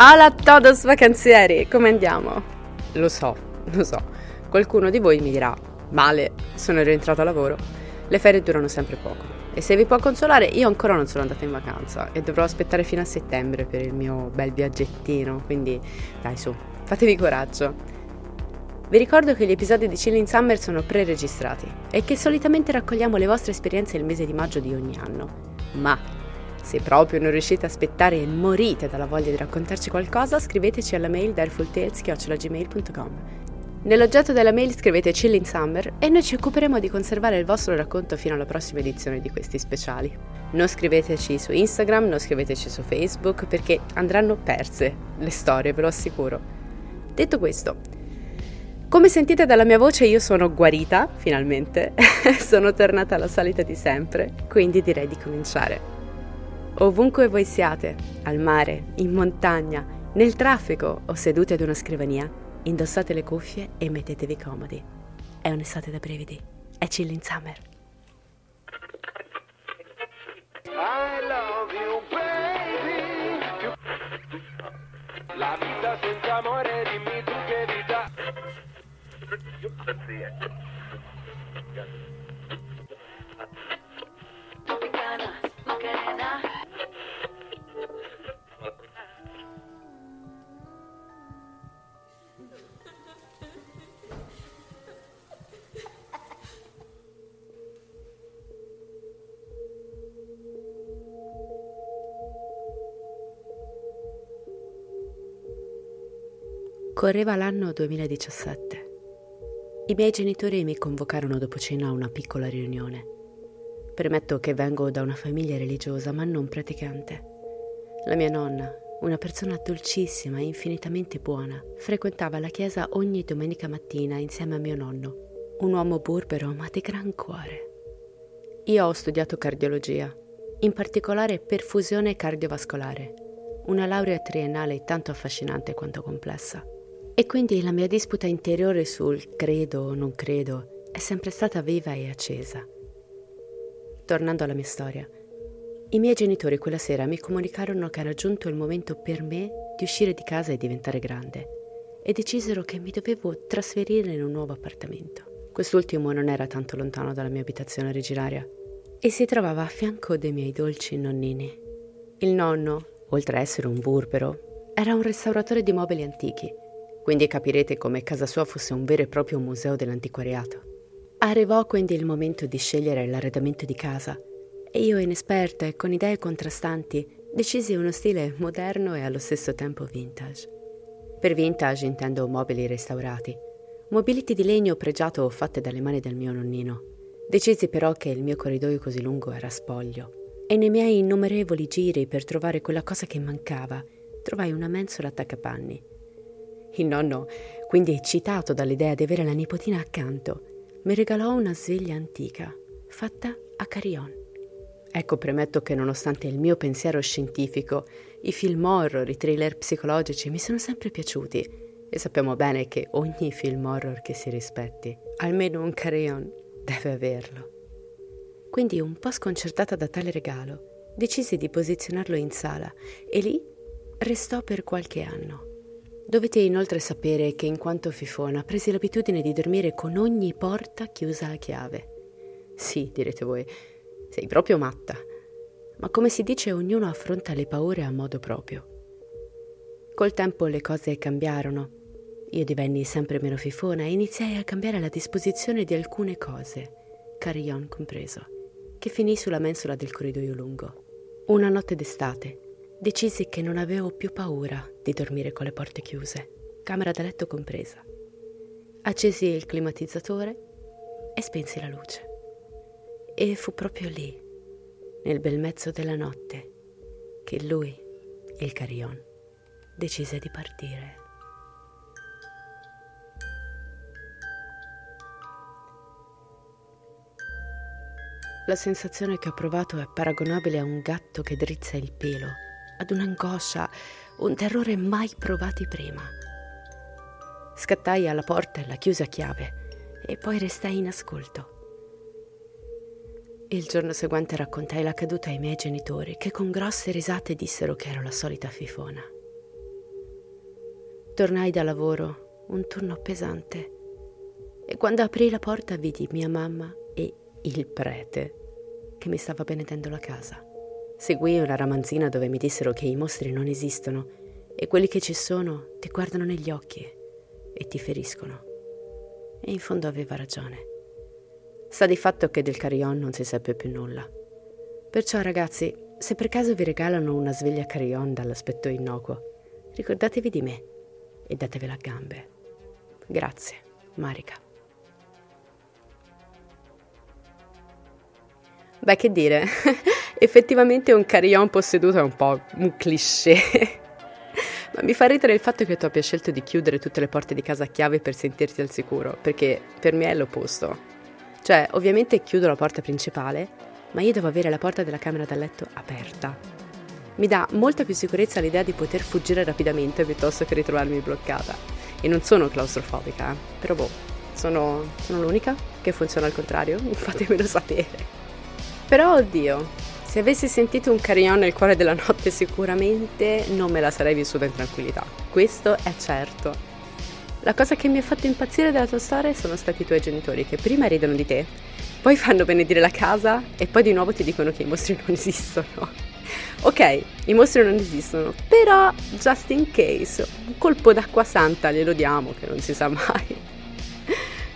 Hola todos vacanzieri, come andiamo? Lo so, lo so, qualcuno di voi mi dirà, male, sono rientrato a lavoro, le ferie durano sempre poco e se vi può consolare io ancora non sono andata in vacanza e dovrò aspettare fino a settembre per il mio bel viaggettino, quindi dai su, fatevi coraggio. Vi ricordo che gli episodi di Chilling Summer sono pre-registrati e che solitamente raccogliamo le vostre esperienze il mese di maggio di ogni anno, ma se proprio non riuscite a aspettare e morite dalla voglia di raccontarci qualcosa, scriveteci alla mail direfultales.gmail.com. Nell'oggetto della mail scrivete Chilling Summer e noi ci occuperemo di conservare il vostro racconto fino alla prossima edizione di questi speciali. Non scriveteci su Instagram, non scriveteci su Facebook perché andranno perse le storie, ve lo assicuro. Detto questo, come sentite dalla mia voce io sono guarita, finalmente, sono tornata alla solita di sempre, quindi direi di cominciare. Ovunque voi siate, al mare, in montagna, nel traffico o seduti ad una scrivania, indossate le cuffie e mettetevi comodi. È un'estate da brividi. È Chilling Summer. I love you, baby. La vita senza amore, dimmi tu che vita. Correva l'anno 2017. I miei genitori mi convocarono dopo cena a una piccola riunione. Premetto che vengo da una famiglia religiosa ma non praticante. La mia nonna, una persona dolcissima e infinitamente buona, frequentava la chiesa ogni domenica mattina insieme a mio nonno, un uomo burbero ma di gran cuore. Io ho studiato cardiologia, in particolare perfusione cardiovascolare, una laurea triennale tanto affascinante quanto complessa. E quindi la mia disputa interiore sul credo o non credo è sempre stata viva e accesa. Tornando alla mia storia, i miei genitori quella sera mi comunicarono che era giunto il momento per me di uscire di casa e diventare grande e decisero che mi dovevo trasferire in un nuovo appartamento. Quest'ultimo non era tanto lontano dalla mia abitazione originaria e si trovava a fianco dei miei dolci nonnini. Il nonno, oltre a essere un burbero, era un restauratore di mobili antichi quindi capirete come casa sua fosse un vero e proprio museo dell'antiquariato. Arrivò quindi il momento di scegliere l'arredamento di casa e io, inesperta e con idee contrastanti, decisi uno stile moderno e allo stesso tempo vintage. Per vintage intendo mobili restaurati, mobiliti di legno pregiato fatte dalle mani del mio nonnino. Decisi però che il mio corridoio così lungo era spoglio e nei miei innumerevoli giri per trovare quella cosa che mancava, trovai una mensola attaccapanni il nonno, quindi eccitato dall'idea di avere la nipotina accanto, mi regalò una sveglia antica, fatta a carillon. Ecco, premetto che nonostante il mio pensiero scientifico, i film horror, i thriller psicologici mi sono sempre piaciuti e sappiamo bene che ogni film horror che si rispetti, almeno un carillon, deve averlo. Quindi, un po' sconcertata da tale regalo, decisi di posizionarlo in sala e lì restò per qualche anno Dovete inoltre sapere che in quanto fifona presi l'abitudine di dormire con ogni porta chiusa a chiave. Sì, direte voi, sei proprio matta. Ma come si dice, ognuno affronta le paure a modo proprio. Col tempo le cose cambiarono. Io divenni sempre meno fifona e iniziai a cambiare la disposizione di alcune cose, carillon compreso, che finì sulla mensola del corridoio lungo. Una notte d'estate decisi che non avevo più paura di dormire con le porte chiuse, camera da letto compresa. Accesi il climatizzatore e spensi la luce. E fu proprio lì, nel bel mezzo della notte, che lui, il carillon, decise di partire. La sensazione che ho provato è paragonabile a un gatto che drizza il pelo ad un'angoscia, un terrore mai provati prima. Scattai alla porta e la chiusi a chiave e poi restai in ascolto. Il giorno seguente raccontai l'accaduto ai miei genitori che con grosse risate dissero che ero la solita fifona. Tornai da lavoro, un turno pesante, e quando aprì la porta vidi mia mamma e il prete che mi stava benedendo la casa. Seguì una ramanzina dove mi dissero che i mostri non esistono e quelli che ci sono ti guardano negli occhi e ti feriscono. E in fondo aveva ragione. Sta di fatto che del carillon non si seppe più nulla. Perciò ragazzi, se per caso vi regalano una sveglia carillon dall'aspetto innocuo, ricordatevi di me e datevela a gambe. Grazie, Marica. Beh, che dire, effettivamente un carillon posseduto è un po' un cliché. Ma mi fa ridere il fatto che tu abbia scelto di chiudere tutte le porte di casa a chiave per sentirti al sicuro, perché per me è l'opposto. Cioè, ovviamente chiudo la porta principale, ma io devo avere la porta della camera da letto aperta. Mi dà molta più sicurezza l'idea di poter fuggire rapidamente piuttosto che ritrovarmi bloccata. E non sono claustrofobica, eh? però boh, sono, sono l'unica che funziona al contrario, fatemelo sapere. Però oddio, se avessi sentito un carillon nel cuore della notte sicuramente non me la sarei vissuta in tranquillità. Questo è certo. La cosa che mi ha fatto impazzire della tua storia sono stati i tuoi genitori che prima ridono di te, poi fanno benedire la casa e poi di nuovo ti dicono che i mostri non esistono. Ok, i mostri non esistono, però just in case, un colpo d'acqua santa glielo diamo che non si sa mai.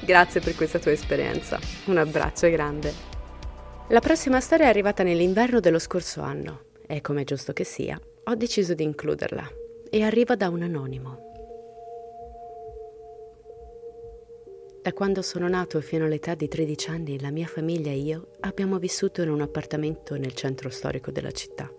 Grazie per questa tua esperienza. Un abbraccio grande. La prossima storia è arrivata nell'inverno dello scorso anno e, come è giusto che sia, ho deciso di includerla e arriva da un anonimo. Da quando sono nato fino all'età di 13 anni, la mia famiglia e io abbiamo vissuto in un appartamento nel centro storico della città.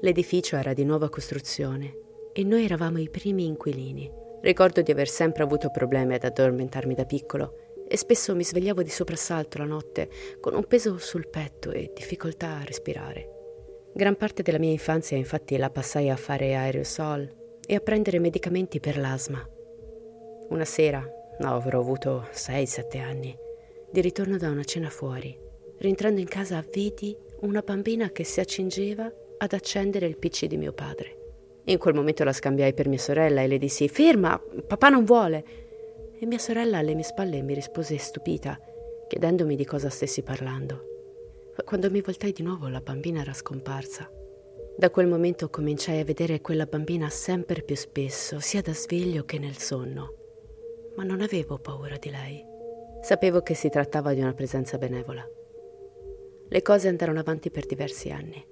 L'edificio era di nuova costruzione e noi eravamo i primi inquilini. Ricordo di aver sempre avuto problemi ad addormentarmi da piccolo e spesso mi svegliavo di soprassalto la notte con un peso sul petto e difficoltà a respirare. Gran parte della mia infanzia infatti la passai a fare aerosol e a prendere medicamenti per l'asma. Una sera, no, avrò avuto 6-7 anni, di ritorno da una cena fuori, rientrando in casa vidi una bambina che si accingeva ad accendere il PC di mio padre. In quel momento la scambiai per mia sorella e le dissi: Ferma, papà non vuole e mia sorella alle mie spalle mi rispose stupita, chiedendomi di cosa stessi parlando. Quando mi voltai di nuovo la bambina era scomparsa. Da quel momento cominciai a vedere quella bambina sempre più spesso, sia da sveglio che nel sonno. Ma non avevo paura di lei. Sapevo che si trattava di una presenza benevola. Le cose andarono avanti per diversi anni.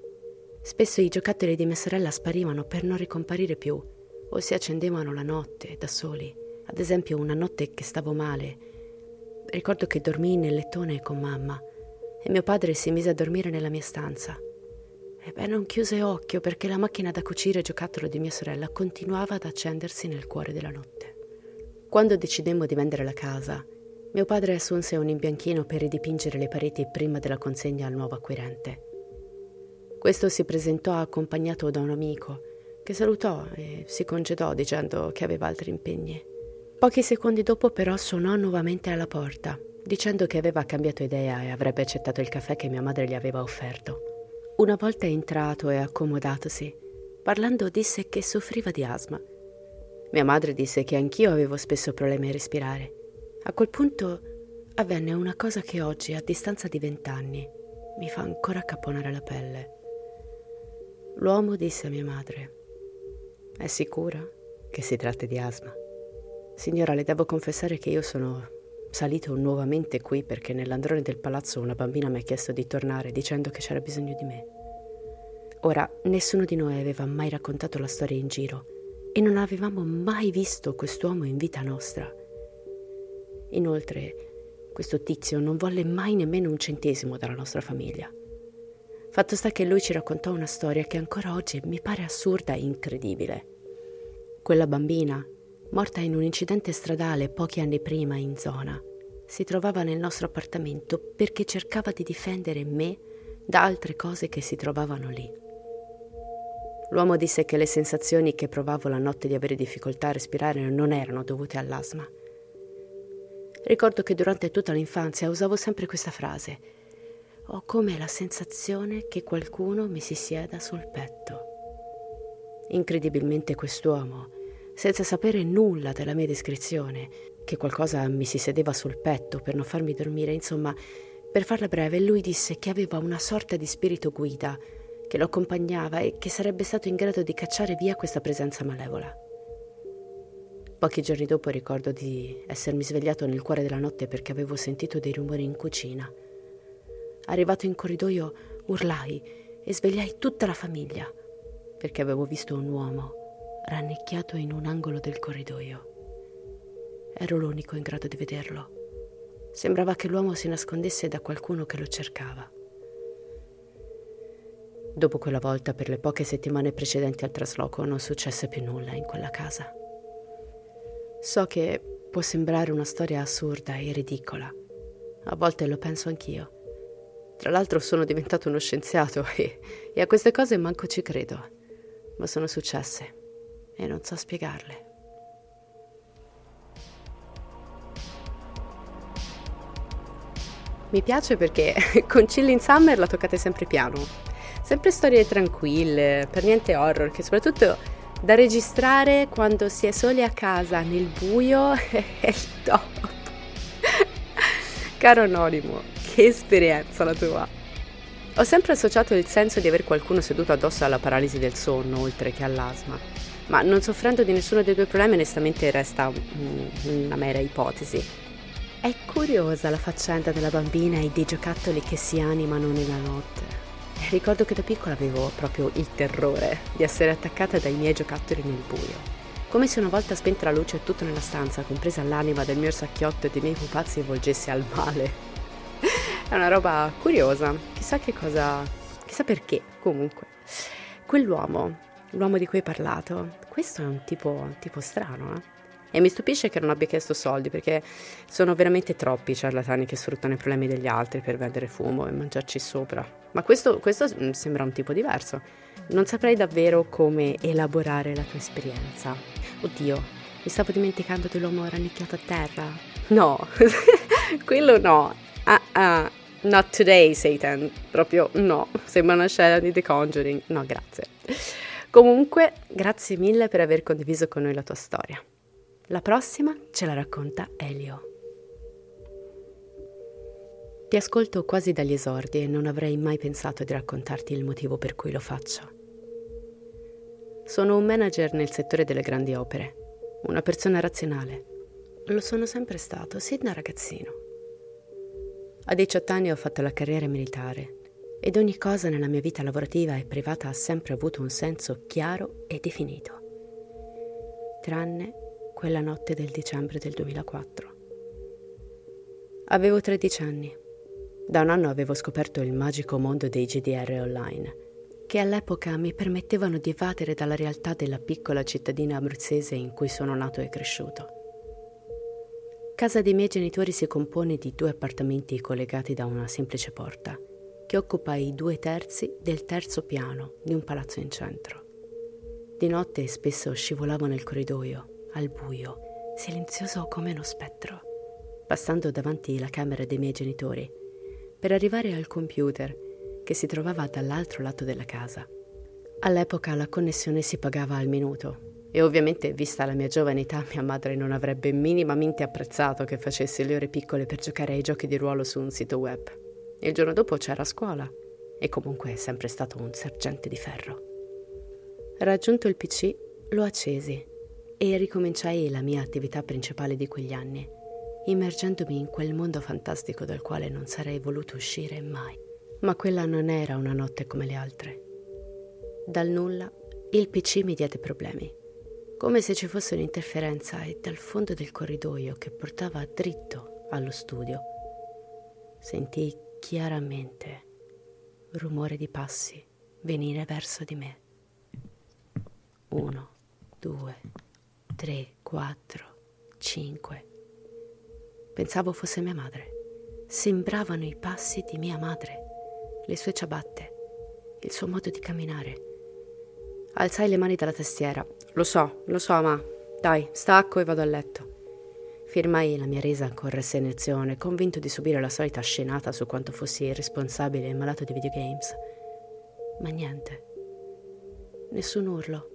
Spesso i giocattoli di mia sorella sparivano per non ricomparire più o si accendevano la notte da soli ad esempio, una notte che stavo male, ricordo che dormii nel lettone con mamma e mio padre si mise a dormire nella mia stanza. E beh, non chiuse occhio perché la macchina da cucire giocattolo di mia sorella continuava ad accendersi nel cuore della notte. Quando decidemmo di vendere la casa, mio padre assunse un imbianchino per ridipingere le pareti prima della consegna al nuovo acquirente. Questo si presentò accompagnato da un amico che salutò e si congedò dicendo che aveva altri impegni. Pochi secondi dopo però suonò nuovamente alla porta, dicendo che aveva cambiato idea e avrebbe accettato il caffè che mia madre gli aveva offerto. Una volta entrato e accomodatosi, parlando disse che soffriva di asma. Mia madre disse che anch'io avevo spesso problemi a respirare. A quel punto avvenne una cosa che oggi, a distanza di vent'anni, mi fa ancora caponare la pelle. L'uomo disse a mia madre: È sicura che si tratti di asma? Signora, le devo confessare che io sono salito nuovamente qui perché nell'androne del palazzo una bambina mi ha chiesto di tornare dicendo che c'era bisogno di me. Ora, nessuno di noi aveva mai raccontato la storia in giro e non avevamo mai visto quest'uomo in vita nostra. Inoltre, questo tizio non volle mai nemmeno un centesimo dalla nostra famiglia. Fatto sta che lui ci raccontò una storia che ancora oggi mi pare assurda e incredibile. Quella bambina, morta in un incidente stradale pochi anni prima in zona, si trovava nel nostro appartamento perché cercava di difendere me da altre cose che si trovavano lì. L'uomo disse che le sensazioni che provavo la notte di avere difficoltà a respirare non erano dovute all'asma. Ricordo che durante tutta l'infanzia usavo sempre questa frase ho come la sensazione che qualcuno mi si sieda sul petto. Incredibilmente quest'uomo, senza sapere nulla della mia descrizione, che qualcosa mi si sedeva sul petto per non farmi dormire, insomma, per farla breve, lui disse che aveva una sorta di spirito guida che lo accompagnava e che sarebbe stato in grado di cacciare via questa presenza malevola. Pochi giorni dopo ricordo di essermi svegliato nel cuore della notte perché avevo sentito dei rumori in cucina. Arrivato in corridoio urlai e svegliai tutta la famiglia perché avevo visto un uomo rannicchiato in un angolo del corridoio. Ero l'unico in grado di vederlo. Sembrava che l'uomo si nascondesse da qualcuno che lo cercava. Dopo quella volta, per le poche settimane precedenti al trasloco, non successe più nulla in quella casa. So che può sembrare una storia assurda e ridicola. A volte lo penso anch'io. Tra l'altro sono diventato uno scienziato e, e a queste cose manco ci credo, ma sono successe e non so spiegarle. Mi piace perché con Chilling Summer la toccate sempre piano, sempre storie tranquille, per niente horror, che soprattutto da registrare quando si è soli a casa nel buio è il top. Caro anonimo, che esperienza la tua! Ho sempre associato il senso di aver qualcuno seduto addosso alla paralisi del sonno, oltre che all'asma, ma non soffrendo di nessuno dei due problemi onestamente resta una mera ipotesi. È curiosa la faccenda della bambina e dei giocattoli che si animano nella notte. Ricordo che da piccola avevo proprio il terrore di essere attaccata dai miei giocattoli nel buio. Come se una volta spenta la luce tutto nella stanza, compresa l'anima del mio sacchiotto e dei miei pupazzi, volgesse al male. È una roba curiosa, chissà che cosa, chissà perché, comunque. Quell'uomo, l'uomo di cui hai parlato, questo è un tipo, tipo strano, eh? E mi stupisce che non abbia chiesto soldi perché sono veramente troppi i ciarlatani che sfruttano i problemi degli altri per vendere fumo e mangiarci sopra. Ma questo, questo sembra un tipo diverso. Non saprei davvero come elaborare la tua esperienza. Oddio, mi stavo dimenticando dell'uomo rannicchiato a terra. No, quello no. Ah ah, not today Satan, proprio no, sembra una scena di The Conjuring, no grazie. Comunque, grazie mille per aver condiviso con noi la tua storia. La prossima ce la racconta Elio. Ti ascolto quasi dagli esordi e non avrei mai pensato di raccontarti il motivo per cui lo faccio. Sono un manager nel settore delle grandi opere, una persona razionale. Lo sono sempre stato, sin da ragazzino. A 18 anni ho fatto la carriera militare ed ogni cosa nella mia vita lavorativa e privata ha sempre avuto un senso chiaro e definito, tranne quella notte del dicembre del 2004. Avevo 13 anni. Da un anno avevo scoperto il magico mondo dei GDR online, che all'epoca mi permettevano di evadere dalla realtà della piccola cittadina abruzzese in cui sono nato e cresciuto. Casa dei miei genitori si compone di due appartamenti collegati da una semplice porta, che occupa i due terzi del terzo piano di un palazzo in centro. Di notte spesso scivolavo nel corridoio, al buio, silenzioso come uno spettro, passando davanti la camera dei miei genitori, per arrivare al computer che si trovava dall'altro lato della casa. All'epoca la connessione si pagava al minuto E ovviamente, vista la mia giovane età, mia madre non avrebbe minimamente apprezzato che facessi le ore piccole per giocare ai giochi di ruolo su un sito web. Il giorno dopo c'era scuola e comunque è sempre stato un sergente di ferro. Raggiunto il PC, lo accesi e ricominciai la mia attività principale di quegli anni, immergendomi in quel mondo fantastico dal quale non sarei voluto uscire mai. Ma quella non era una notte come le altre. Dal nulla il PC mi diede problemi, come se ci fosse un'interferenza e dal fondo del corridoio che portava dritto allo studio sentii chiaramente rumore di passi venire verso di me. Uno, due, tre, quattro, cinque. Pensavo fosse mia madre. Sembravano i passi di mia madre, le sue ciabatte, il suo modo di camminare. Alzai le mani dalla tastiera. Lo so, lo so, ma dai, stacco e vado a letto. Firmai la mia resa con rassegnazione, convinto di subire la solita scenata su quanto fossi irresponsabile e malato di videogames. Ma niente. Nessun urlo,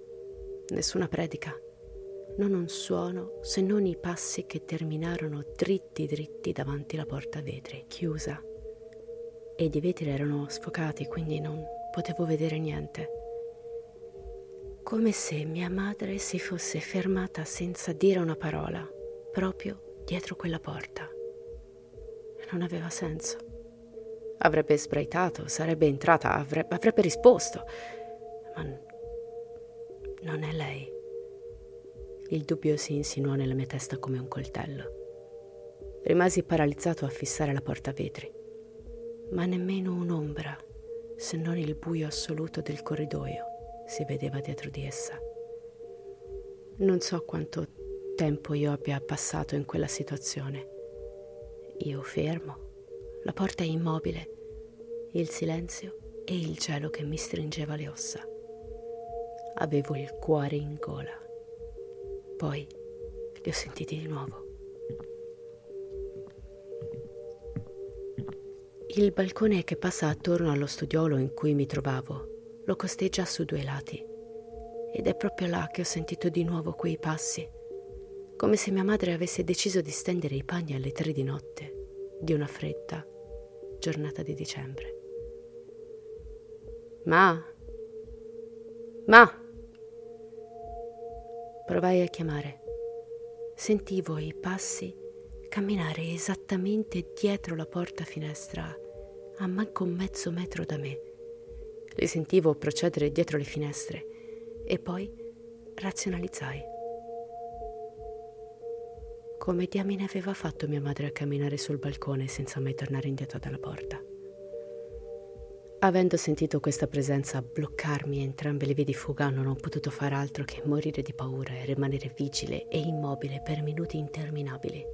nessuna predica, non un suono se non i passi che terminarono dritti dritti davanti la porta a vetri, chiusa. Ed i vetri erano sfocati, quindi non potevo vedere niente. Come se mia madre si fosse fermata senza dire una parola proprio dietro quella porta. Non aveva senso. Avrebbe sbraitato, sarebbe entrata, avrebbe, avrebbe risposto. Ma non è lei. Il dubbio si insinuò nella mia testa come un coltello. Rimasi paralizzato a fissare la porta vetri, ma nemmeno un'ombra, se non il buio assoluto del corridoio, si vedeva dietro di essa. Non so quanto tempo io abbia passato in quella situazione. Io fermo, la porta è immobile, il silenzio e il cielo che mi stringeva le ossa. Avevo il cuore in gola. Poi li ho sentiti di nuovo. Il balcone che passa attorno allo studiolo in cui mi trovavo lo costeggia su due lati ed è proprio là che ho sentito di nuovo quei passi come se mia madre avesse deciso di stendere i panni alle tre di notte di una fredda giornata di dicembre. Ma, ma, provai a chiamare. Sentivo i passi camminare esattamente dietro la porta finestra, a manco mezzo metro da me. Li sentivo procedere dietro le finestre e poi razionalizzai. Come diamine aveva fatto mia madre a camminare sul balcone senza mai tornare indietro dalla porta? Avendo sentito questa presenza bloccarmi entrambe le vie di fuga, non ho potuto fare altro che morire di paura e rimanere vigile e immobile per minuti interminabili.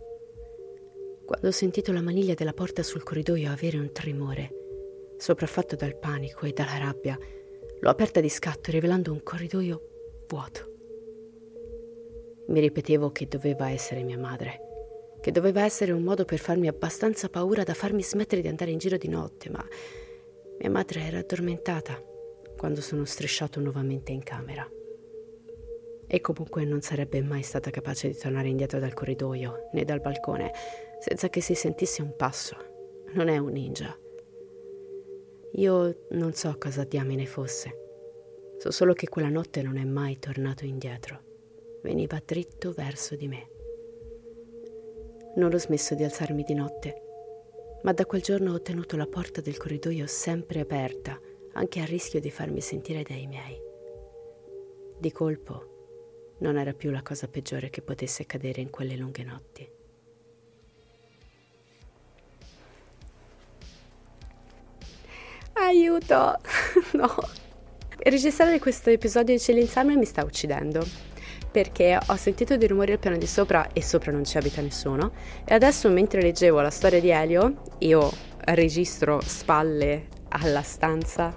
Quando ho sentito la maniglia della porta sul corridoio avere un tremore, sopraffatto dal panico e dalla rabbia, l'ho aperta di scatto rivelando un corridoio vuoto. Mi ripetevo che doveva essere mia madre, che doveva essere un modo per farmi abbastanza paura da farmi smettere di andare in giro di notte, ma mia madre era addormentata quando sono strisciato nuovamente in camera. E comunque non sarebbe mai stata capace di tornare indietro dal corridoio né dal balcone senza che si sentisse un passo. Non è un ninja. Io non so cosa diamine fosse. So solo che quella notte non è mai tornato indietro veniva dritto verso di me. Non ho smesso di alzarmi di notte, ma da quel giorno ho tenuto la porta del corridoio sempre aperta, anche a rischio di farmi sentire dai miei. Di colpo non era più la cosa peggiore che potesse accadere in quelle lunghe notti. Aiuto! no. Registrare questo episodio di Cieli insieme mi sta uccidendo perché ho sentito dei rumori al piano di sopra e sopra non ci abita nessuno. E adesso mentre leggevo la storia di Elio io registro spalle alla stanza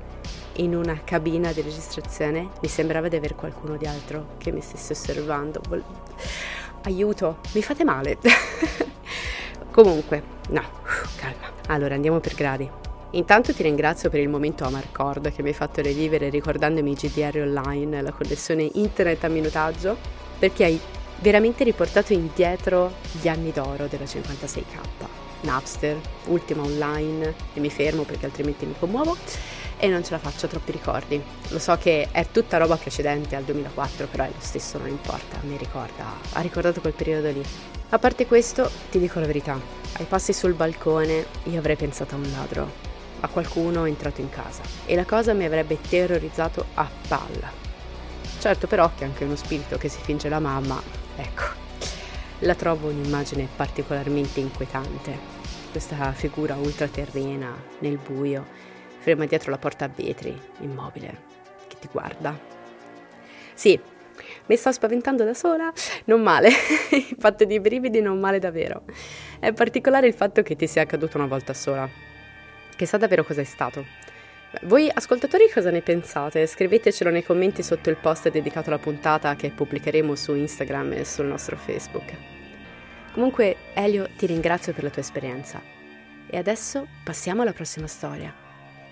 in una cabina di registrazione. Mi sembrava di avere qualcuno di altro che mi stesse osservando. Aiuto mi fate male. Comunque no calma. Allora andiamo per gradi Intanto ti ringrazio per il momento Amarcord che mi hai fatto rivivere ricordandomi GDR online, la connessione internet a minutaggio, perché hai veramente riportato indietro gli anni d'oro della 56K. Napster, ultima online, e mi fermo perché altrimenti mi commuovo e non ce la faccio, troppi ricordi. Lo so che è tutta roba precedente al 2004, però è lo stesso, non importa, mi ricorda, ha ricordato quel periodo lì. A parte questo, ti dico la verità, ai passi sul balcone io avrei pensato a un ladro, a qualcuno entrato in casa e la cosa mi avrebbe terrorizzato a palla. Certo però che anche uno spirito che si finge la mamma, ecco, la trovo un'immagine particolarmente inquietante. Questa figura ultraterrena, nel buio, ferma dietro la porta a vetri, immobile, che ti guarda. Sì, mi sto spaventando da sola? Non male, fatto di brividi non male davvero. È particolare il fatto che ti sia accaduto una volta sola. Chissà davvero cos'è stato. Voi ascoltatori cosa ne pensate? Scrivetecelo nei commenti sotto il post dedicato alla puntata che pubblicheremo su Instagram e sul nostro Facebook. Comunque, Elio, ti ringrazio per la tua esperienza. E adesso passiamo alla prossima storia.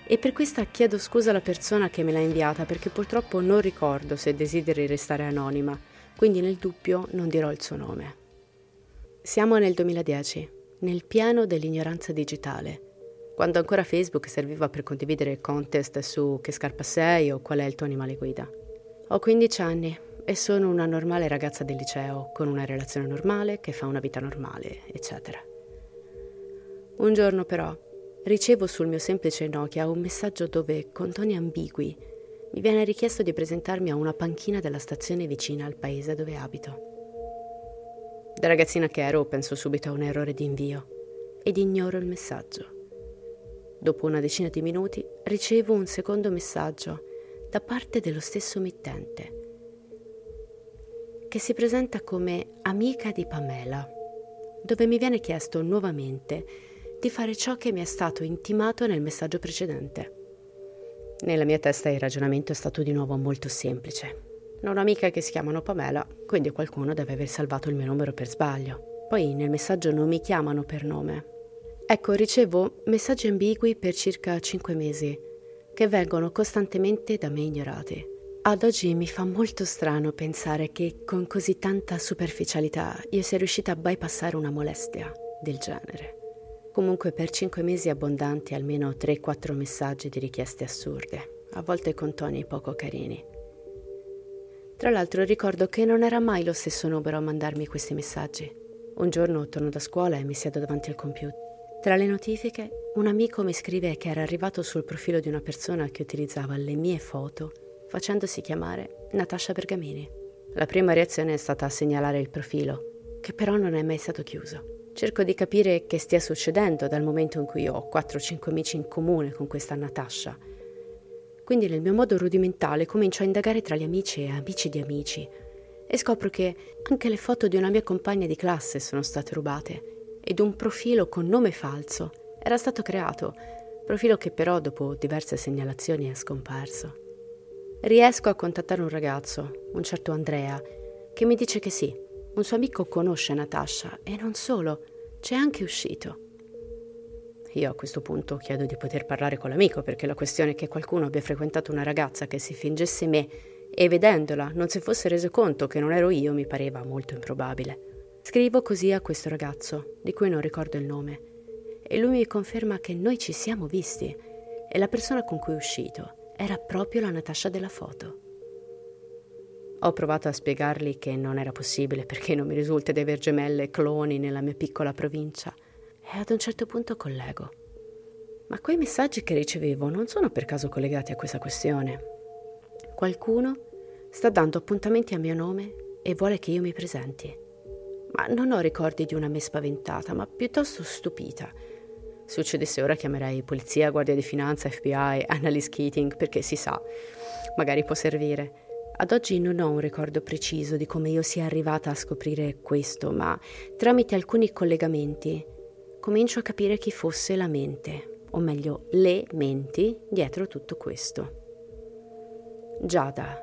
E per questa chiedo scusa alla persona che me l'ha inviata perché purtroppo non ricordo se desideri restare anonima, quindi nel dubbio non dirò il suo nome. Siamo nel 2010, nel pieno dell'ignoranza digitale quando ancora Facebook serviva per condividere contest su che scarpa sei o qual è il tuo animale guida. Ho 15 anni e sono una normale ragazza del liceo, con una relazione normale, che fa una vita normale, eccetera. Un giorno però ricevo sul mio semplice Nokia un messaggio dove, con toni ambigui, mi viene richiesto di presentarmi a una panchina della stazione vicina al paese dove abito. Da ragazzina che ero penso subito a un errore di invio ed ignoro il messaggio. Dopo una decina di minuti ricevo un secondo messaggio da parte dello stesso mittente, che si presenta come amica di Pamela, dove mi viene chiesto nuovamente di fare ciò che mi è stato intimato nel messaggio precedente. Nella mia testa il ragionamento è stato di nuovo molto semplice. Non ho amiche che si chiamano Pamela, quindi qualcuno deve aver salvato il mio numero per sbaglio. Poi nel messaggio non mi chiamano per nome, Ecco, ricevo messaggi ambigui per circa 5 mesi, che vengono costantemente da me ignorati. Ad oggi mi fa molto strano pensare che con così tanta superficialità io sia riuscita a bypassare una molestia del genere. Comunque per 5 mesi abbondanti almeno 3-4 messaggi di richieste assurde, a volte con toni poco carini. Tra l'altro ricordo che non era mai lo stesso numero a mandarmi questi messaggi. Un giorno torno da scuola e mi siedo davanti al computer. Tra le notifiche, un amico mi scrive che era arrivato sul profilo di una persona che utilizzava le mie foto facendosi chiamare Natascia Bergamini. La prima reazione è stata segnalare il profilo, che però non è mai stato chiuso. Cerco di capire che stia succedendo dal momento in cui ho 4-5 amici in comune con questa Natascia. Quindi nel mio modo rudimentale comincio a indagare tra gli amici e amici di amici e scopro che anche le foto di una mia compagna di classe sono state rubate ed un profilo con nome falso era stato creato, profilo che però dopo diverse segnalazioni è scomparso. Riesco a contattare un ragazzo, un certo Andrea, che mi dice che sì, un suo amico conosce Natasha e non solo, c'è anche uscito. Io a questo punto chiedo di poter parlare con l'amico perché la questione che qualcuno abbia frequentato una ragazza che si fingesse me e vedendola non si fosse reso conto che non ero io mi pareva molto improbabile. Scrivo così a questo ragazzo, di cui non ricordo il nome, e lui mi conferma che noi ci siamo visti e la persona con cui è uscito era proprio la Natascia della foto. Ho provato a spiegargli che non era possibile perché non mi risulta di aver gemelle e cloni nella mia piccola provincia e ad un certo punto collego. Ma quei messaggi che ricevevo non sono per caso collegati a questa questione. Qualcuno sta dando appuntamenti a mio nome e vuole che io mi presenti ma non ho ricordi di una me spaventata, ma piuttosto stupita. Succedesse ora chiamerei polizia, guardia di finanza, FBI, Annalise Keating, perché si sa, magari può servire. Ad oggi non ho un ricordo preciso di come io sia arrivata a scoprire questo, ma tramite alcuni collegamenti comincio a capire chi fosse la mente, o meglio le menti, dietro tutto questo. Giada.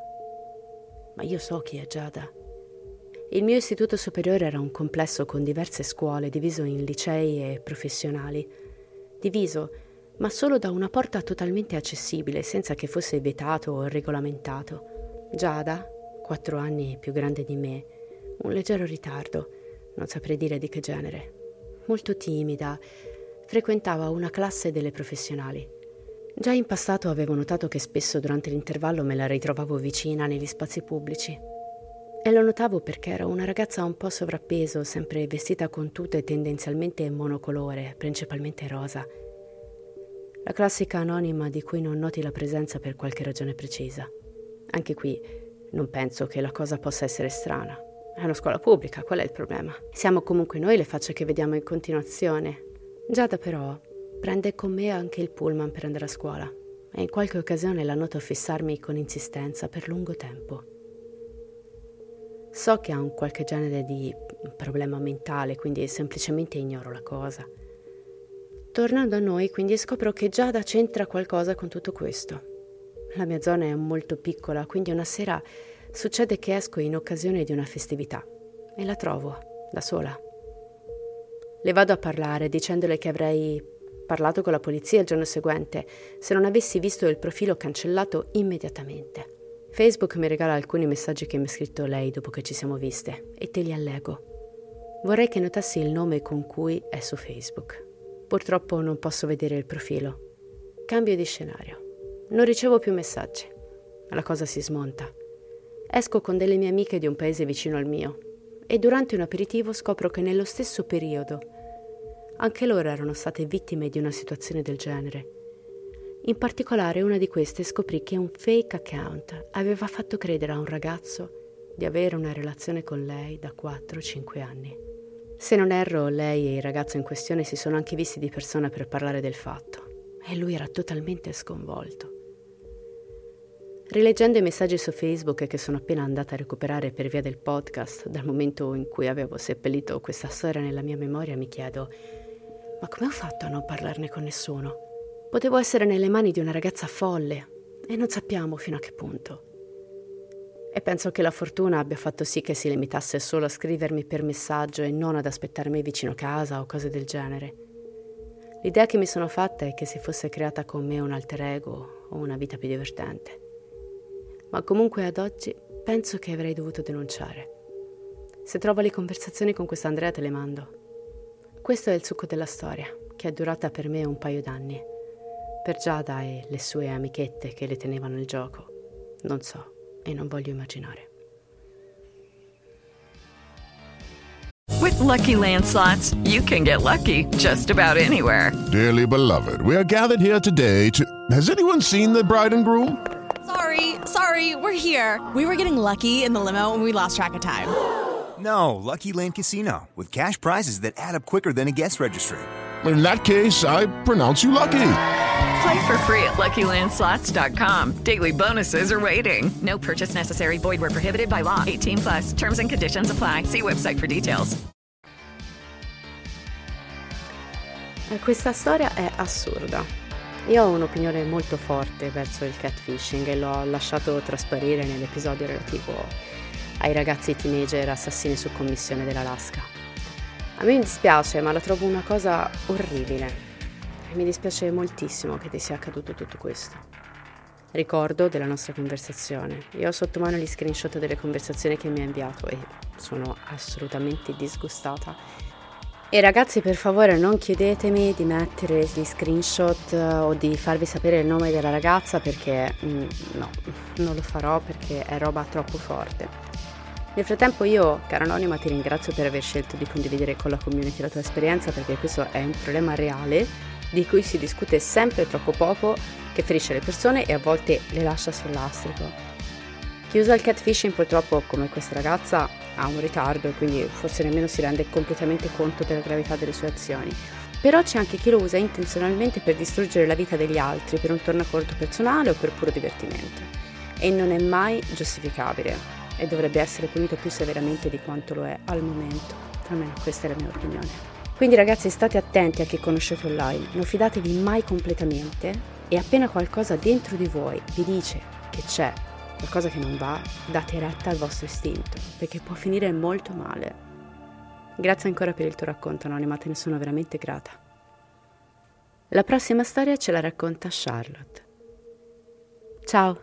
Ma io so chi è Giada. Il mio istituto superiore era un complesso con diverse scuole diviso in licei e professionali. Diviso ma solo da una porta totalmente accessibile, senza che fosse vietato o regolamentato. Giada, quattro anni più grande di me, un leggero ritardo, non saprei dire di che genere. Molto timida, frequentava una classe delle professionali. Già in passato avevo notato che spesso durante l'intervallo me la ritrovavo vicina negli spazi pubblici. E lo notavo perché era una ragazza un po' sovrappeso, sempre vestita con tute tendenzialmente monocolore, principalmente rosa. La classica anonima di cui non noti la presenza per qualche ragione precisa. Anche qui non penso che la cosa possa essere strana. È una scuola pubblica, qual è il problema? Siamo comunque noi le facce che vediamo in continuazione. Giada però Prende con me anche il pullman per andare a scuola e in qualche occasione la noto fissarmi con insistenza per lungo tempo. So che ha un qualche genere di problema mentale, quindi semplicemente ignoro la cosa. Tornando a noi, quindi scopro che Giada c'entra qualcosa con tutto questo. La mia zona è molto piccola, quindi una sera succede che esco in occasione di una festività e la trovo da sola. Le vado a parlare dicendole che avrei parlato con la polizia il giorno seguente se non avessi visto il profilo cancellato immediatamente. Facebook mi regala alcuni messaggi che mi ha scritto lei dopo che ci siamo viste e te li allego. Vorrei che notassi il nome con cui è su Facebook. Purtroppo non posso vedere il profilo. Cambio di scenario. Non ricevo più messaggi. La cosa si smonta. Esco con delle mie amiche di un paese vicino al mio e durante un aperitivo scopro che nello stesso periodo anche loro erano state vittime di una situazione del genere. In particolare una di queste scoprì che un fake account aveva fatto credere a un ragazzo di avere una relazione con lei da 4-5 anni. Se non erro, lei e il ragazzo in questione si sono anche visti di persona per parlare del fatto e lui era totalmente sconvolto. Rileggendo i messaggi su Facebook che sono appena andata a recuperare per via del podcast, dal momento in cui avevo seppellito questa storia nella mia memoria, mi chiedo ma come ho fatto a non parlarne con nessuno? Potevo essere nelle mani di una ragazza folle e non sappiamo fino a che punto. E penso che la fortuna abbia fatto sì che si limitasse solo a scrivermi per messaggio e non ad aspettarmi vicino casa o cose del genere. L'idea che mi sono fatta è che si fosse creata con me un alter ego o una vita più divertente. Ma comunque ad oggi penso che avrei dovuto denunciare. Se trovo le conversazioni con quest'Andrea te le mando. Questo è il succo della storia, che è durata per me un paio d'anni. Per Giada e le sue amichette che le tenevano il gioco, non so e non voglio immaginare. With lucky landslots, you can get lucky just about anywhere. Dearly beloved, we are gathered here today to. Has anyone seen the bride and groom? Sorry, sorry, we're here. We were getting lucky in the limo and we lost track of time. No, Lucky Land Casino, with cash prizes that add up quicker than a guest registry. In that case, I pronounce you lucky. Play for free at LuckyLandSlots.com. Daily bonuses are waiting. No purchase necessary. Void where prohibited by law. 18 plus. Terms and conditions apply. See website for details. Questa storia è assurda. Io ho un'opinione molto forte verso il catfishing e l'ho lasciato trasparire nell'episodio relativo ai ragazzi teenager assassini su commissione dell'Alaska. A me dispiace, ma la trovo una cosa orribile. E mi dispiace moltissimo che ti sia accaduto tutto questo. Ricordo della nostra conversazione. Io ho sotto mano gli screenshot delle conversazioni che mi ha inviato e sono assolutamente disgustata. E ragazzi, per favore, non chiedetemi di mettere gli screenshot eh, o di farvi sapere il nome della ragazza perché mm, no, non lo farò perché è roba troppo forte. Nel frattempo io, cara Anonima, ti ringrazio per aver scelto di condividere con la community la tua esperienza perché questo è un problema reale di cui si discute sempre troppo poco, che ferisce le persone e a volte le lascia sul lastrico. Chi usa il catfishing purtroppo, come questa ragazza, ha un ritardo e quindi forse nemmeno si rende completamente conto della gravità delle sue azioni. Però c'è anche chi lo usa intenzionalmente per distruggere la vita degli altri, per un tornaconto personale o per puro divertimento. E non è mai giustificabile e dovrebbe essere punito più severamente di quanto lo è al momento. Almeno questa è la mia opinione. Quindi ragazzi state attenti a chi conoscete online, non fidatevi mai completamente e appena qualcosa dentro di voi vi dice che c'è qualcosa che non va, date retta al vostro istinto, perché può finire molto male. Grazie ancora per il tuo racconto, Anonima, te ne sono veramente grata. La prossima storia ce la racconta Charlotte. Ciao,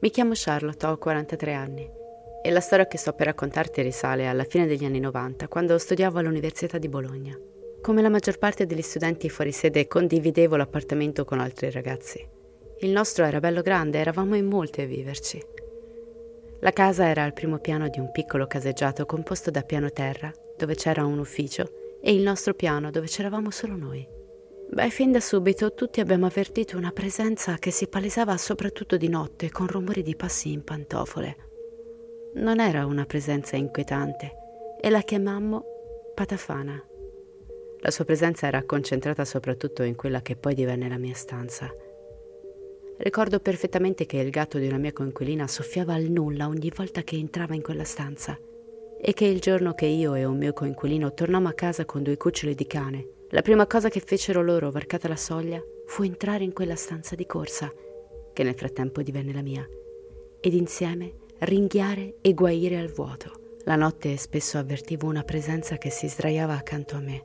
mi chiamo Charlotte, ho 43 anni e la storia che sto per raccontarti risale alla fine degli anni 90, quando studiavo all'Università di Bologna. Come la maggior parte degli studenti fuori sede condividevo l'appartamento con altri ragazzi. Il nostro era bello grande, eravamo in molti a viverci. La casa era al primo piano di un piccolo caseggiato composto da piano terra, dove c'era un ufficio, e il nostro piano, dove c'eravamo solo noi. Beh, fin da subito tutti abbiamo avvertito una presenza che si palesava soprattutto di notte con rumori di passi in pantofole. Non era una presenza inquietante e la chiamammo Patafana. La sua presenza era concentrata soprattutto in quella che poi divenne la mia stanza. Ricordo perfettamente che il gatto di una mia coinquilina soffiava al nulla ogni volta che entrava in quella stanza e che il giorno che io e un mio coinquilino tornammo a casa con due cuccioli di cane, la prima cosa che fecero loro, varcata la soglia, fu entrare in quella stanza di corsa, che nel frattempo divenne la mia, ed insieme ringhiare e guaire al vuoto. La notte spesso avvertivo una presenza che si sdraiava accanto a me.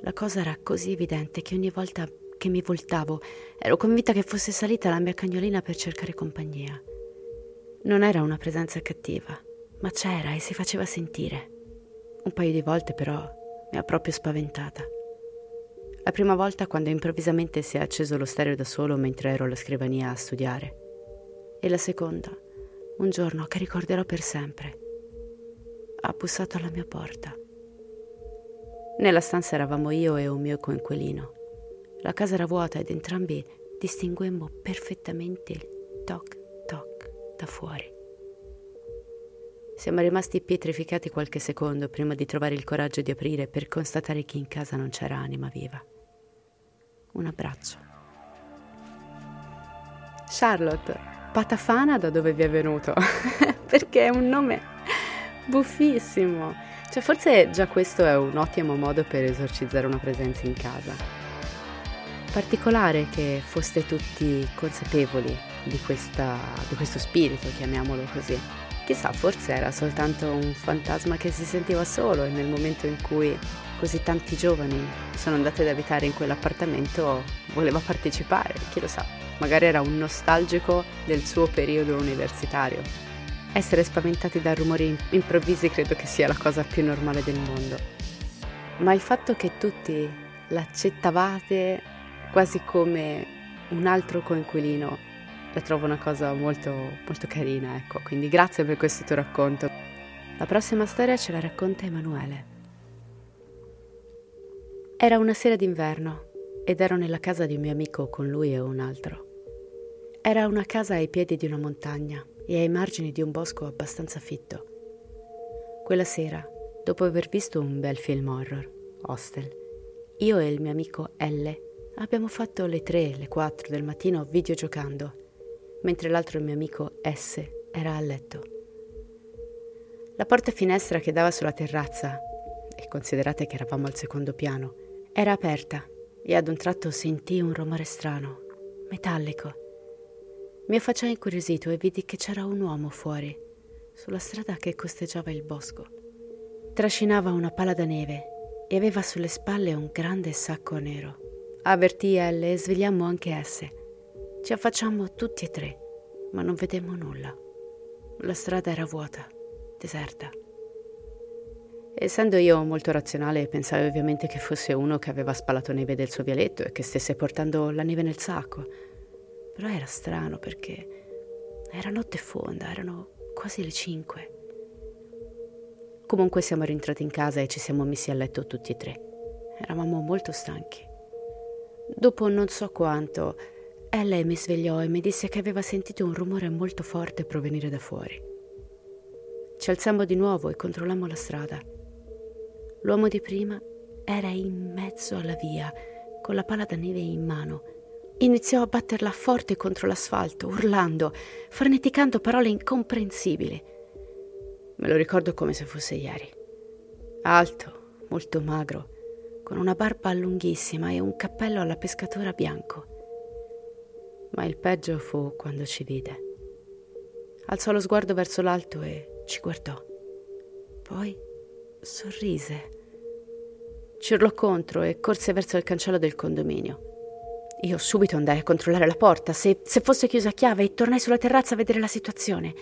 La cosa era così evidente che ogni volta che mi voltavo ero convinta che fosse salita la mia cagnolina per cercare compagnia. Non era una presenza cattiva, ma c'era e si faceva sentire. Un paio di volte però mi ha proprio spaventata. La prima volta quando improvvisamente si è acceso lo stereo da solo mentre ero alla scrivania a studiare. E la seconda, un giorno che ricorderò per sempre. Ha bussato alla mia porta. Nella stanza eravamo io e un mio coinquilino. La casa era vuota ed entrambi distinguemmo perfettamente il toc toc da fuori. Siamo rimasti pietrificati qualche secondo prima di trovare il coraggio di aprire per constatare che in casa non c'era anima viva. Un abbraccio. Charlotte, Patafana da dove vi è venuto? Perché è un nome buffissimo. Cioè, forse già questo è un ottimo modo per esorcizzare una presenza in casa. Particolare che foste tutti consapevoli di, questa, di questo spirito, chiamiamolo così. Chissà, forse era soltanto un fantasma che si sentiva solo e nel momento in cui così tanti giovani sono andati ad abitare in quell'appartamento voleva partecipare, chi lo sa, magari era un nostalgico del suo periodo universitario. Essere spaventati da rumori improvvisi credo che sia la cosa più normale del mondo. Ma il fatto che tutti l'accettavate quasi come un altro coinquilino la trovo una cosa molto, molto carina, ecco. Quindi grazie per questo tuo racconto. La prossima storia ce la racconta Emanuele. Era una sera d'inverno ed ero nella casa di un mio amico con lui e un altro. Era una casa ai piedi di una montagna e ai margini di un bosco abbastanza fitto. Quella sera, dopo aver visto un bel film horror, Hostel, io e il mio amico L abbiamo fatto le 3, le 4 del mattino videogiocando mentre l'altro mio amico S era a letto. La porta finestra che dava sulla terrazza, e considerate che eravamo al secondo piano, era aperta e ad un tratto sentii un rumore strano, metallico. Mi affacciai incuriosito e vidi che c'era un uomo fuori, sulla strada che costeggiava il bosco. Trascinava una pala da neve e aveva sulle spalle un grande sacco nero. Avvertii L e svegliammo anche S. Ci affacciammo tutti e tre, ma non vedemmo nulla. La strada era vuota, deserta. Essendo io molto razionale, pensai ovviamente che fosse uno che aveva spalato neve del suo vialetto e che stesse portando la neve nel sacco. Però era strano perché era notte fonda, erano quasi le cinque. Comunque siamo rientrati in casa e ci siamo messi a letto tutti e tre. Eravamo molto stanchi. Dopo non so quanto, lei mi svegliò e mi disse che aveva sentito un rumore molto forte provenire da fuori. Ci alzammo di nuovo e controllammo la strada. L'uomo di prima era in mezzo alla via, con la pala da neve in mano. Iniziò a batterla forte contro l'asfalto, urlando, freneticando parole incomprensibili. Me lo ricordo come se fosse ieri. Alto, molto magro, con una barba lunghissima e un cappello alla pescatora bianco ma il peggio fu quando ci vide. Alzò lo sguardo verso l'alto e ci guardò. Poi sorrise. Ci urlò contro e corse verso il cancello del condominio. Io subito andai a controllare la porta, se, se fosse chiusa a chiave, e tornai sulla terrazza a vedere la situazione.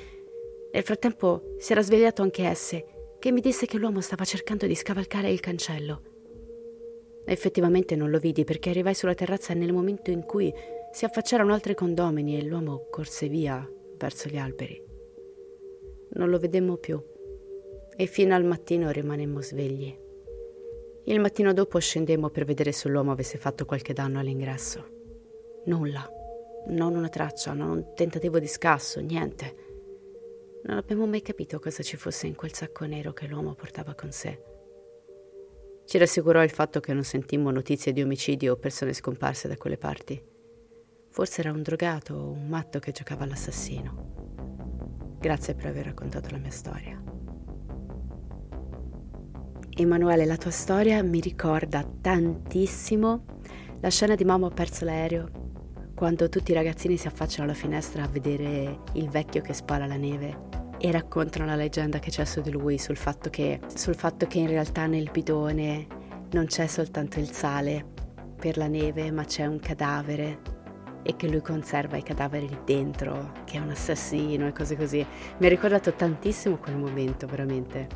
Nel frattempo si era svegliato anche esse, che mi disse che l'uomo stava cercando di scavalcare il cancello. Effettivamente non lo vidi perché arrivai sulla terrazza nel momento in cui si affacciarono altri condomini e l'uomo corse via verso gli alberi. Non lo vedemmo più e fino al mattino rimanemmo svegli. Il mattino dopo scendemmo per vedere se l'uomo avesse fatto qualche danno all'ingresso. Nulla, non una traccia, non un tentativo di scasso, niente. Non abbiamo mai capito cosa ci fosse in quel sacco nero che l'uomo portava con sé. Ci rassicurò il fatto che non sentimmo notizie di omicidi o persone scomparse da quelle parti. Forse era un drogato o un matto che giocava all'assassino. Grazie per aver raccontato la mia storia. Emanuele, la tua storia mi ricorda tantissimo la scena di Mamma ha perso l'aereo, quando tutti i ragazzini si affacciano alla finestra a vedere il vecchio che spara la neve e raccontano la leggenda che c'è su di lui, sul fatto che, sul fatto che in realtà nel bidone non c'è soltanto il sale per la neve, ma c'è un cadavere e che lui conserva i cadaveri lì dentro, che è un assassino e cose così. Mi ha ricordato tantissimo quel momento, veramente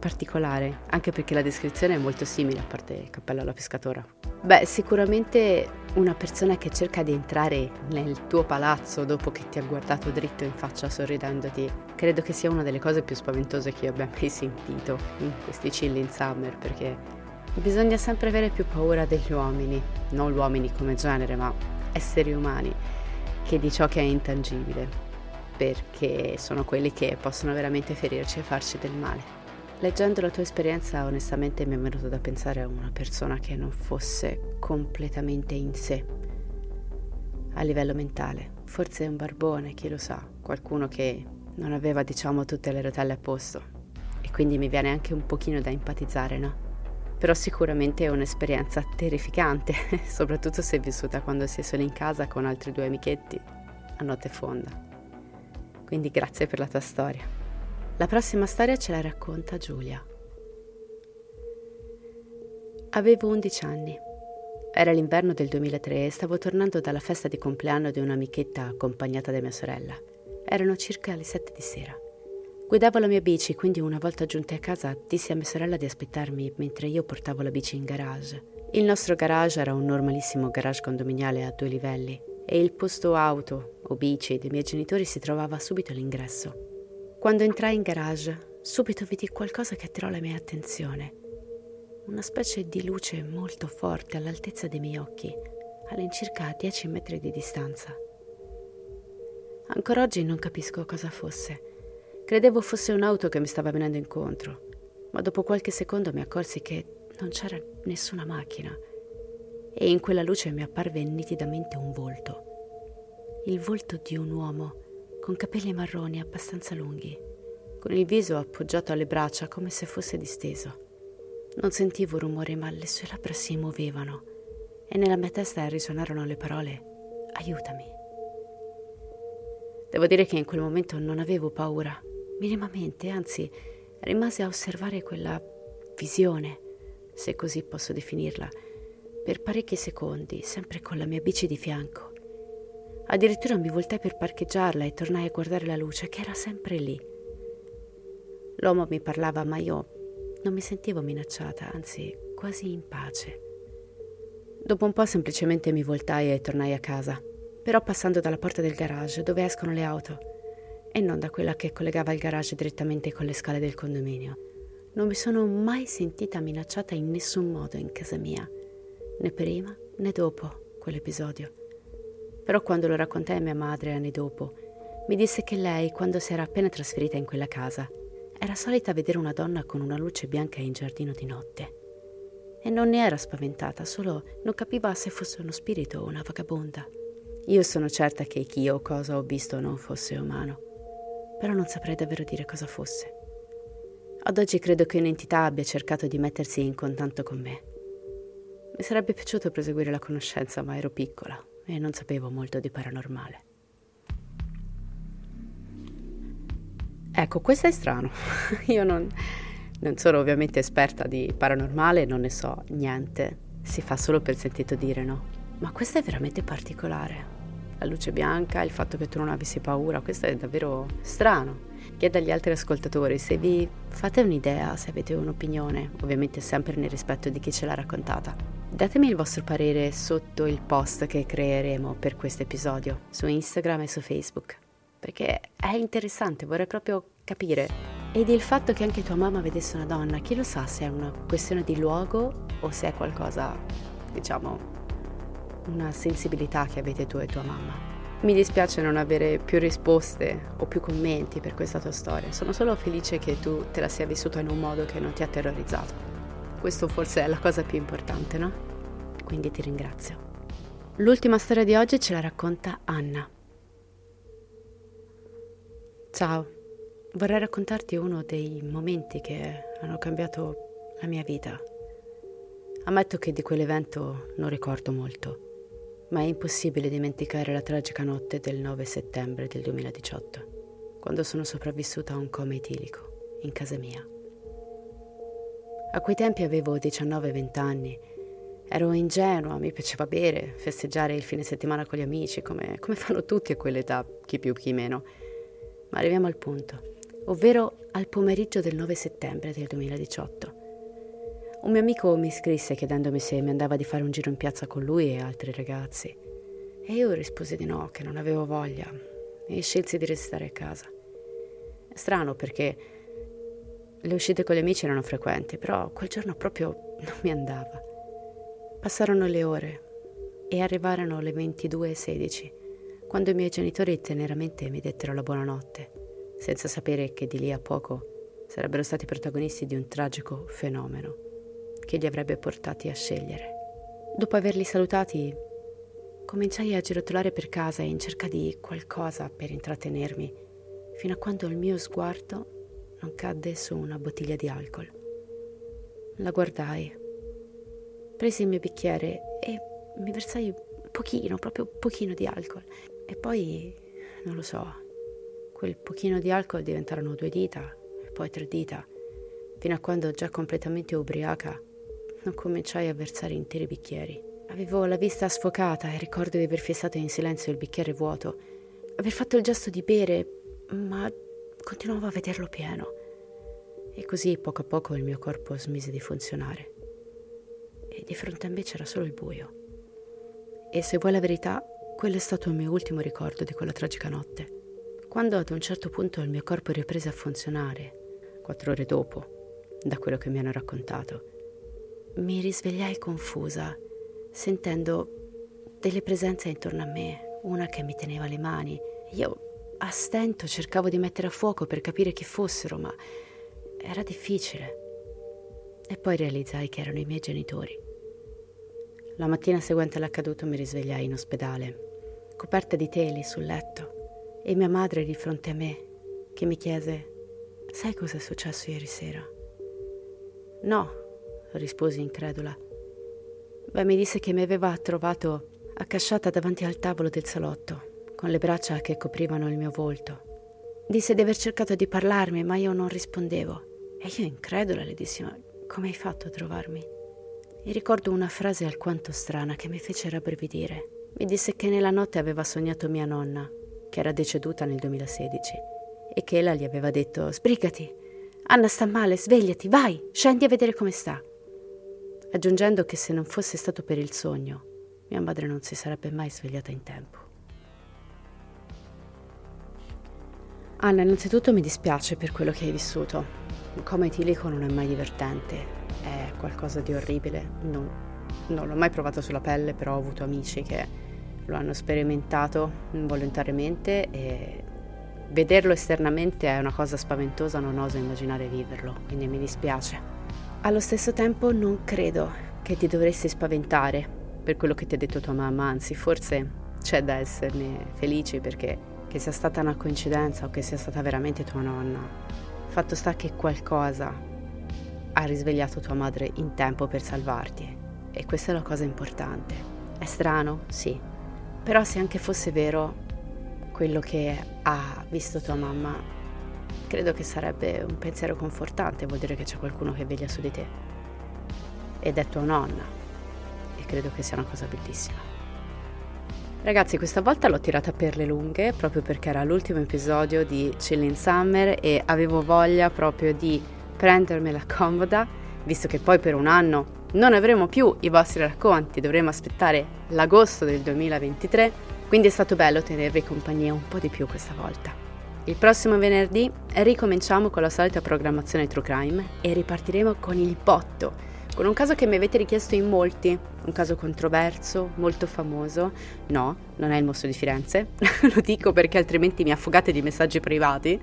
particolare, anche perché la descrizione è molto simile, a parte il cappello alla pescatora. Beh, sicuramente una persona che cerca di entrare nel tuo palazzo dopo che ti ha guardato dritto in faccia sorridendoti, credo che sia una delle cose più spaventose che io abbia mai sentito in questi chill in summer, perché bisogna sempre avere più paura degli uomini, non gli uomini come genere, ma esseri umani, che di ciò che è intangibile, perché sono quelli che possono veramente ferirci e farci del male. Leggendo la tua esperienza onestamente mi è venuto da pensare a una persona che non fosse completamente in sé, a livello mentale. Forse un barbone, chi lo sa, qualcuno che non aveva diciamo tutte le rotelle a posto. E quindi mi viene anche un pochino da empatizzare, no? Però sicuramente è un'esperienza terrificante, soprattutto se vissuta quando sei solo in casa con altri due amichetti a notte fonda. Quindi grazie per la tua storia. La prossima storia ce la racconta Giulia. Avevo 11 anni. Era l'inverno del 2003 e stavo tornando dalla festa di compleanno di un'amichetta accompagnata da mia sorella. Erano circa le 7 di sera. Guidavo la mia bici, quindi una volta giunta a casa dissi a mia sorella di aspettarmi mentre io portavo la bici in garage. Il nostro garage era un normalissimo garage condominiale a due livelli e il posto auto o bici dei miei genitori si trovava subito all'ingresso. Quando entrai in garage, subito vidi qualcosa che attirò la mia attenzione. Una specie di luce molto forte all'altezza dei miei occhi, all'incirca 10 metri di distanza. Ancora oggi non capisco cosa fosse. Credevo fosse un'auto che mi stava venendo incontro, ma dopo qualche secondo mi accorsi che non c'era nessuna macchina e in quella luce mi apparve nitidamente un volto. Il volto di un uomo con capelli marroni abbastanza lunghi, con il viso appoggiato alle braccia come se fosse disteso. Non sentivo rumore, ma le sue labbra si muovevano e nella mia testa risuonarono le parole aiutami. Devo dire che in quel momento non avevo paura, minimamente, anzi rimasi a osservare quella visione, se così posso definirla, per parecchi secondi, sempre con la mia bici di fianco. Addirittura mi voltai per parcheggiarla e tornai a guardare la luce che era sempre lì. L'uomo mi parlava, ma io non mi sentivo minacciata, anzi quasi in pace. Dopo un po' semplicemente mi voltai e tornai a casa, però passando dalla porta del garage dove escono le auto e non da quella che collegava il garage direttamente con le scale del condominio. Non mi sono mai sentita minacciata in nessun modo in casa mia, né prima né dopo quell'episodio. Però quando lo raccontai a mia madre anni dopo, mi disse che lei, quando si era appena trasferita in quella casa, era solita vedere una donna con una luce bianca in giardino di notte. E non ne era spaventata, solo non capiva se fosse uno spirito o una vagabonda. Io sono certa che chi o cosa ho visto non fosse umano, però non saprei davvero dire cosa fosse. Ad oggi credo che un'entità abbia cercato di mettersi in contatto con me. Mi sarebbe piaciuto proseguire la conoscenza, ma ero piccola e non sapevo molto di paranormale. Ecco, questo è strano. Io non, Non sono ovviamente esperta di paranormale, non ne so niente. Si fa solo per sentito dire, no? Ma questo è veramente particolare. La luce bianca, il fatto che tu non avessi paura, questo è davvero strano. Chiedo agli altri ascoltatori se vi fate un'idea, se avete un'opinione, ovviamente sempre nel rispetto di chi ce l'ha raccontata. Datemi il vostro parere sotto il post che creeremo per questo episodio, su Instagram e su Facebook, perché è interessante, vorrei proprio capire. Ed il fatto che anche tua mamma vedesse una donna, chi lo sa se è una questione di luogo o se è qualcosa, diciamo, una sensibilità che avete tu e tua mamma. Mi dispiace non avere più risposte o più commenti per questa tua storia, sono solo felice che tu te la sia vissuta in un modo che non ti ha terrorizzato. Questo forse è la cosa più importante, no? Quindi ti ringrazio. L'ultima storia di oggi ce la racconta Anna. Ciao, vorrei raccontarti uno dei momenti che hanno cambiato la mia vita. Ammetto che di quell'evento non ricordo molto ma è impossibile dimenticare la tragica notte del 9 settembre del 2018, quando sono sopravvissuta a un coma etilico in casa mia. A quei tempi avevo 19-20 anni, ero ingenua, mi piaceva bere, festeggiare il fine settimana con gli amici, come, come fanno tutti a quell'età, chi più chi meno. Ma arriviamo al punto, ovvero al pomeriggio del 9 settembre del 2018. Un mio amico mi scrisse chiedendomi se mi andava di fare un giro in piazza con lui e altri ragazzi. E io risposi di no, che non avevo voglia, e scelsi di restare a casa. Strano perché le uscite con gli amici erano frequenti, però quel giorno proprio non mi andava. Passarono le ore e arrivarono le 22.16, quando i miei genitori teneramente mi dettero la buonanotte, senza sapere che di lì a poco sarebbero stati protagonisti di un tragico fenomeno che li avrebbe portati a scegliere. Dopo averli salutati, cominciai a girotolare per casa in cerca di qualcosa per intrattenermi, fino a quando il mio sguardo non cadde su una bottiglia di alcol. La guardai, presi il mio bicchiere e mi versai pochino, proprio pochino di alcol. E poi, non lo so, quel pochino di alcol diventarono due dita, poi tre dita, fino a quando già completamente ubriaca non cominciai a versare interi bicchieri. Avevo la vista sfocata e ricordo di aver fissato in silenzio il bicchiere vuoto, aver fatto il gesto di bere, ma continuavo a vederlo pieno. E così poco a poco il mio corpo smise di funzionare. E di fronte a me c'era solo il buio. E se vuoi la verità, quello è stato il mio ultimo ricordo di quella tragica notte. Quando ad un certo punto il mio corpo riprese a funzionare, quattro ore dopo, da quello che mi hanno raccontato, mi risvegliai confusa, sentendo delle presenze intorno a me, una che mi teneva le mani. Io a stento cercavo di mettere a fuoco per capire chi fossero, ma era difficile. E poi realizzai che erano i miei genitori. La mattina seguente all'accaduto mi risvegliai in ospedale, coperta di teli sul letto, e mia madre di fronte a me, che mi chiese: Sai cosa è successo ieri sera? No, risposi incredula. Beh, mi disse che mi aveva trovato accasciata davanti al tavolo del salotto, con le braccia che coprivano il mio volto. Disse di aver cercato di parlarmi, ma io non rispondevo. E io incredula le dissi, ma come hai fatto a trovarmi? E ricordo una frase alquanto strana che mi fece rabbrividire. Mi disse che nella notte aveva sognato mia nonna, che era deceduta nel 2016, e che ella gli aveva detto, sbrigati, Anna sta male, svegliati, vai, scendi a vedere come sta aggiungendo che se non fosse stato per il sogno, mia madre non si sarebbe mai svegliata in tempo. Anna, innanzitutto mi dispiace per quello che hai vissuto. Come ti dico non è mai divertente, è qualcosa di orribile. Non, non l'ho mai provato sulla pelle, però ho avuto amici che lo hanno sperimentato involontariamente e vederlo esternamente è una cosa spaventosa, non oso immaginare viverlo, quindi mi dispiace. Allo stesso tempo non credo che ti dovresti spaventare per quello che ti ha detto tua mamma, anzi forse c'è da esserne felici perché che sia stata una coincidenza o che sia stata veramente tua nonna, fatto sta che qualcosa ha risvegliato tua madre in tempo per salvarti e questa è la cosa importante. È strano? Sì, però se anche fosse vero quello che ha visto tua mamma credo che sarebbe un pensiero confortante, vuol dire che c'è qualcuno che veglia su di te. Ed è tua nonna. E credo che sia una cosa bellissima. Ragazzi, questa volta l'ho tirata per le lunghe proprio perché era l'ultimo episodio di Chilling Summer e avevo voglia proprio di prendermela comoda, visto che poi per un anno non avremo più i vostri racconti, dovremo aspettare l'agosto del 2023, quindi è stato bello tenervi compagnia un po' di più questa volta. Il prossimo venerdì ricominciamo con la solita programmazione True Crime e ripartiremo con il botto, con un caso che mi avete richiesto in molti, un caso controverso, molto famoso. No, non è il mostro di Firenze, lo dico perché altrimenti mi affogate di messaggi privati.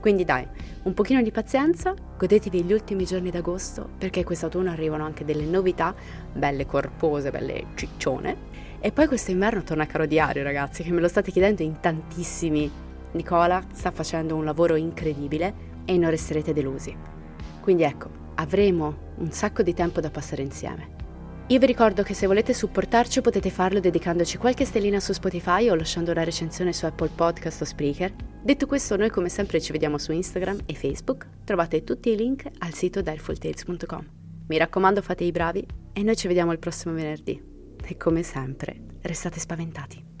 Quindi dai, un pochino di pazienza, godetevi gli ultimi giorni d'agosto perché quest'autunno arrivano anche delle novità, belle corpose, belle ciccione. E poi questo inverno torna caro diario ragazzi, che me lo state chiedendo in tantissimi. Nicola sta facendo un lavoro incredibile e non resterete delusi. Quindi ecco, avremo un sacco di tempo da passare insieme. Io vi ricordo che se volete supportarci potete farlo dedicandoci qualche stellina su Spotify o lasciando una recensione su Apple Podcast o Spreaker. Detto questo, noi come sempre ci vediamo su Instagram e Facebook. Trovate tutti i link al sito direfultales.com. Mi raccomando, fate i bravi e noi ci vediamo il prossimo venerdì. E come sempre, restate spaventati.